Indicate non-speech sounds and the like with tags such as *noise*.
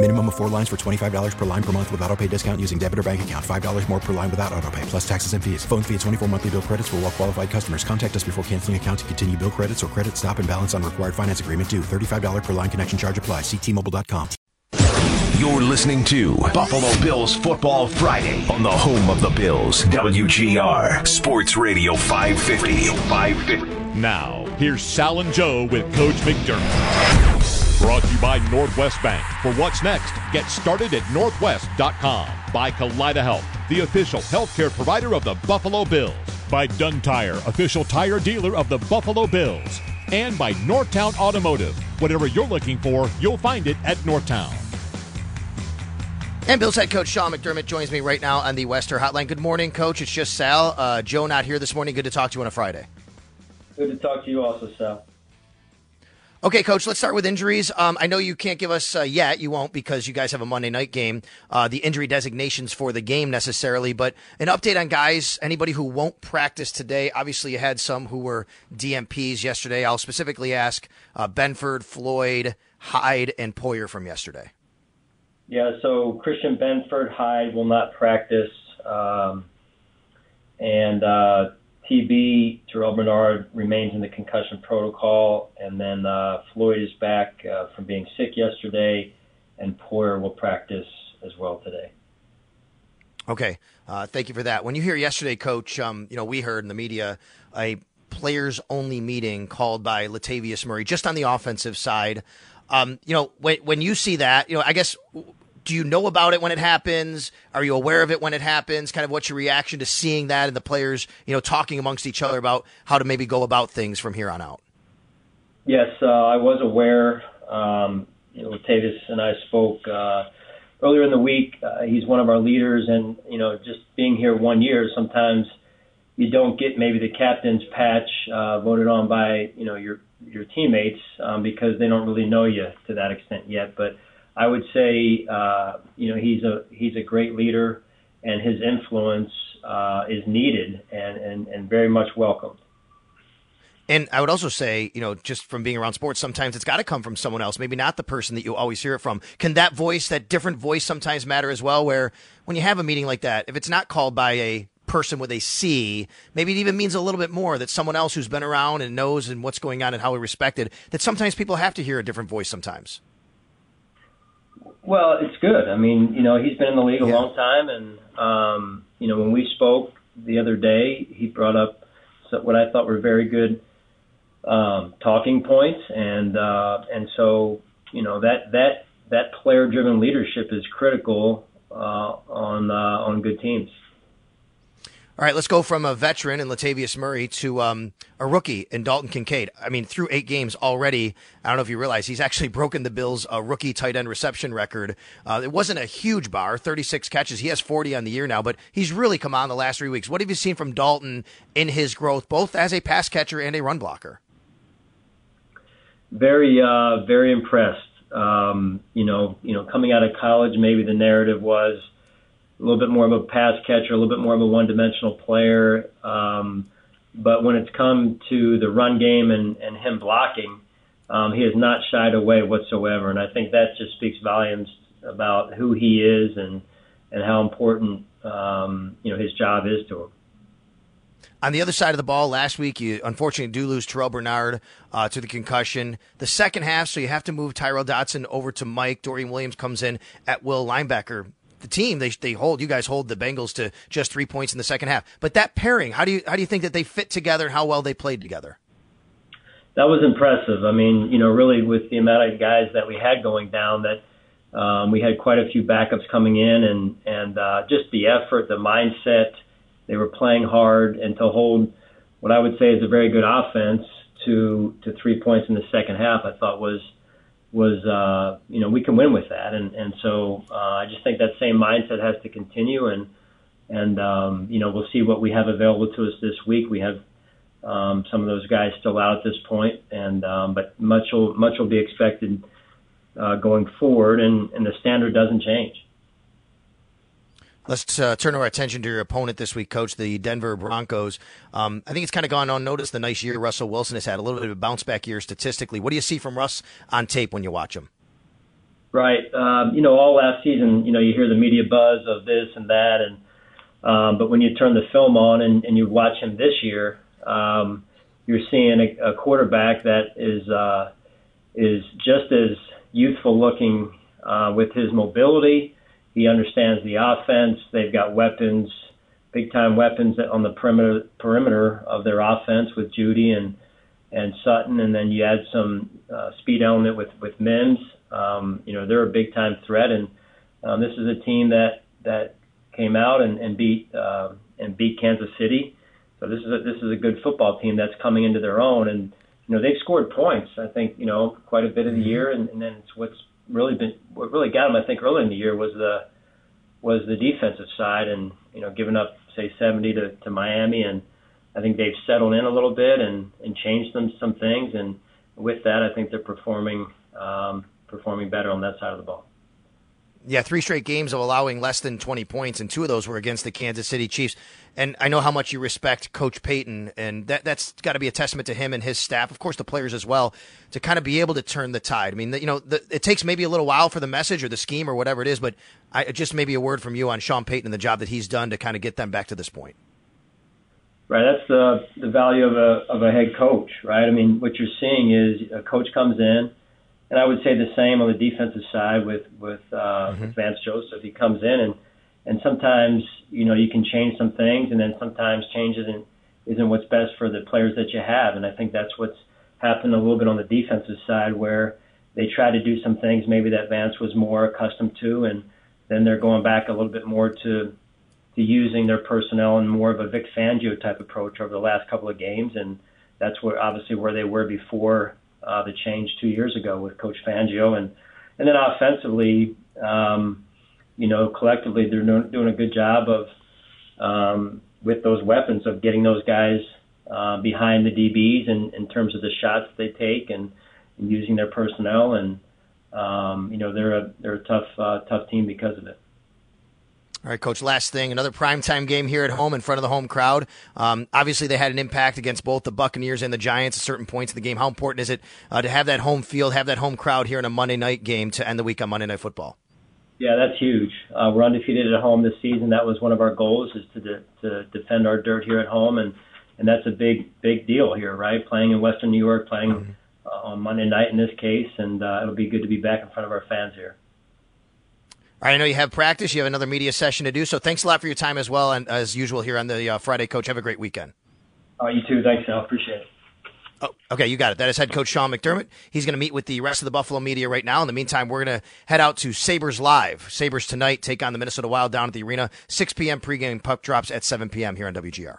Minimum of four lines for $25 per line per month with auto pay discount using debit or bank account. $5 more per line without auto pay, plus taxes and fees. Phone fee at 24 monthly bill credits for all well qualified customers. Contact us before canceling account to continue bill credits or credit stop and balance on required finance agreement due. $35 per line connection charge apply. Ctmobile.com. You're listening to Buffalo Bills Football Friday on the home of the Bills, WGR Sports Radio 550. 550. Now, here's Sal and Joe with Coach McDermott. Brought to you by Northwest Bank. For what's next, get started at northwest.com. By Kaleida Health, the official healthcare provider of the Buffalo Bills. By Dunn Tire, official tire dealer of the Buffalo Bills. And by Northtown Automotive. Whatever you're looking for, you'll find it at Northtown. And Bills head coach Sean McDermott joins me right now on the Wester Hotline. Good morning, coach. It's just Sal. Uh, Joe not here this morning. Good to talk to you on a Friday. Good to talk to you also, Sal. Okay, coach, let's start with injuries. Um, I know you can't give us uh, yet, you won't because you guys have a Monday night game, uh, the injury designations for the game necessarily, but an update on guys, anybody who won't practice today. Obviously, you had some who were DNPs yesterday. I'll specifically ask uh, Benford, Floyd, Hyde, and Poyer from yesterday. Yeah, so Christian Benford, Hyde will not practice. Um, and uh, TB, Terrell Bernard remains in the concussion protocol, and then uh, Floyd is back uh, from being sick yesterday, and Poyer will practice as well today. Okay, uh, thank you for that. When you hear yesterday, Coach, um, you know we heard in the media a players only meeting called by Latavius Murray just on the offensive side. Um, you know when when you see that, you know I guess do you know about it when it happens? Are you aware of it when it happens? Kind of what's your reaction to seeing that and the players, you know, talking amongst each other about how to maybe go about things from here on out? Yes, uh, I was aware. Um, you know, Tavis and I spoke uh, earlier in the week. Uh, he's one of our leaders, and you know, just being here one year, sometimes you don't get maybe the captain's patch uh, voted on by you know your your teammates um, because they don't really know you to that extent yet, but I would say, uh, you know, he's a he's a great leader, and his influence uh, is needed and, and and very much welcomed. And I would also say, you know, just from being around sports, sometimes it's got to come from someone else, maybe not the person that you always hear it from. Can that voice, that different voice, sometimes matter as well? Where when you have a meeting like that, if it's not called by a person with a C, maybe it even means a little bit more that someone else who's been around and knows and what's going on and how we respected. That sometimes people have to hear a different voice sometimes. Well, it's good. I mean, you know, he's been in the league a yeah. long time, and um, you know, when we spoke the other day, he brought up what I thought were very good um, talking points, and uh, and so you know that that that player-driven leadership is critical uh, on uh, on good teams. All right, let's go from a veteran in Latavius Murray to um, a rookie in Dalton Kincaid. I mean, through eight games already, I don't know if you realize he's actually *laughs* broken the Bills' uh, rookie tight end reception record. Uh, it wasn't a huge bar, 36 catches. He has 40 on the year now, but he's really come on the last three weeks. What have you seen from Dalton in his growth, both as a pass catcher and a run blocker? Very, uh, very impressed. Um, you know, you know, coming out of college, maybe the narrative was – a little bit more of a pass catcher, a little bit more of a one-dimensional player. Um, but when it's come to the run game and, and him blocking, um, he has not shied away whatsoever. And I think that just speaks volumes about who he is and and how important um, you know his job is to him. On the other side of the ball, last week you unfortunately do lose Terrell Bernard uh, to the concussion. The second half, so you have to move Tyrel Dodson over to Mike. Dorian Williams comes in at will linebacker the team. They they hold you guys hold the Bengals to just three points in the second half. But that pairing, how do you how do you think that they fit together how well they played together? That was impressive. I mean, you know, really with the amount of guys that we had going down, that um, we had quite a few backups coming in, and and uh, just the effort, the mindset. They were playing hard, and to hold what I would say is a very good offense to to three points in the second half, I thought was was uh, you know we can win with that, and and so uh, I just think that same mindset has to continue, and and um, you know we'll see what we have available to us this week. We have um, some of those guys still out at this point, and um, but much will much will be expected uh, going forward, and and the standard doesn't change. Let's uh, turn our attention to your opponent this week, Coach, the Denver Broncos. Um, I think it's kind of gone unnoticed the nice year Russell Wilson has had, a little bit of a bounce back year statistically. What do you see from Russ on tape when you watch him? Right. Um, you know, all last season, you know, you hear the media buzz of this and that, and um, but when you turn the film on and, and you watch him this year, um, you're seeing a, a quarterback that is uh, is just as youthful looking uh, with his mobility he understands the offense. They've got weapons, big time weapons on the perimeter perimeter of their offense with Jeudy and and Sutton, and then you add some uh, speed element with with Mims. Um, you know they're a big time threat, and um, this is a team that that came out and, and beat uh, and beat Kansas City. So this is a, this is a good football team that's coming into their own, and you know they've scored points. I think you know quite a bit of the mm-hmm. year, and, and then it's what's really been what really got him, I think, early in the year was the was the defensive side, and you know, giving up say 70 to, to Miami, and I think they've settled in a little bit and and changed them some things, and with that, I think they're performing um, performing better on that side of the ball. Yeah, three straight games of allowing less than 20 points, and two of those were against the Kansas City Chiefs. And I know how much you respect Coach Payton, and that, that's got to be a testament to him and his staff, of course, the players as well, to kind of be able to turn the tide. I mean, you know, the, it takes maybe a little while for the message or the scheme or whatever it is, but I, just maybe a word from you on Sean Payton and the job that he's done to kind of get them back to this point. Right, that's the the value of a of a head coach, right? I mean, what you're seeing is a coach comes in and I would say the same on the defensive side with with, uh, mm-hmm. with Vance Joseph. He comes in and and sometimes you know you can change some things, and then sometimes change isn't isn't what's best for the players that you have. And I think that's what's happened a little bit on the defensive side where they try to do some things maybe that Vance was more accustomed to, and then they're going back a little bit more to to using their personnel in more of a Vic Fangio type approach over the last couple of games, and that's where obviously where they were before uh, the change two years ago with Coach Fangio, and and then offensively, um, you know, collectively they're doing a good job of um, with those weapons of getting those guys uh, behind the DBs in, in terms of the shots they take and, and using their personnel, and um, you know they're a they're a tough uh, tough team because of it. All right, Coach. Last thing, another primetime game here at home in front of the home crowd. Um, obviously, they had an impact against both the Buccaneers and the Giants at certain points in the game. How important is it uh, to have that home field, have that home crowd here in a Monday night game to end the week on Monday Night Football? Yeah, that's huge. Uh, we're undefeated at home this season. That was one of our goals is to de- to defend our dirt here at home, and and that's a big big deal here, right? Playing in Western New York, playing mm-hmm. uh, on Monday night in this case, and uh, it'll be good to be back in front of our fans here. All right, I know you have practice. You have another media session to do. So thanks a lot for your time as well. And as usual here on the uh, Friday Coach, have a great weekend. Uh, you too. Thanks, Al. Appreciate it. Oh, okay, you got it. That is head coach Sean McDermott. He's going to meet with the rest of the Buffalo media right now. In the meantime, we're going to head out to Sabres Live. Sabres tonight take on the Minnesota Wild down at the arena. 6 p.m. pregame puck drops at 7 p.m. here on WGR.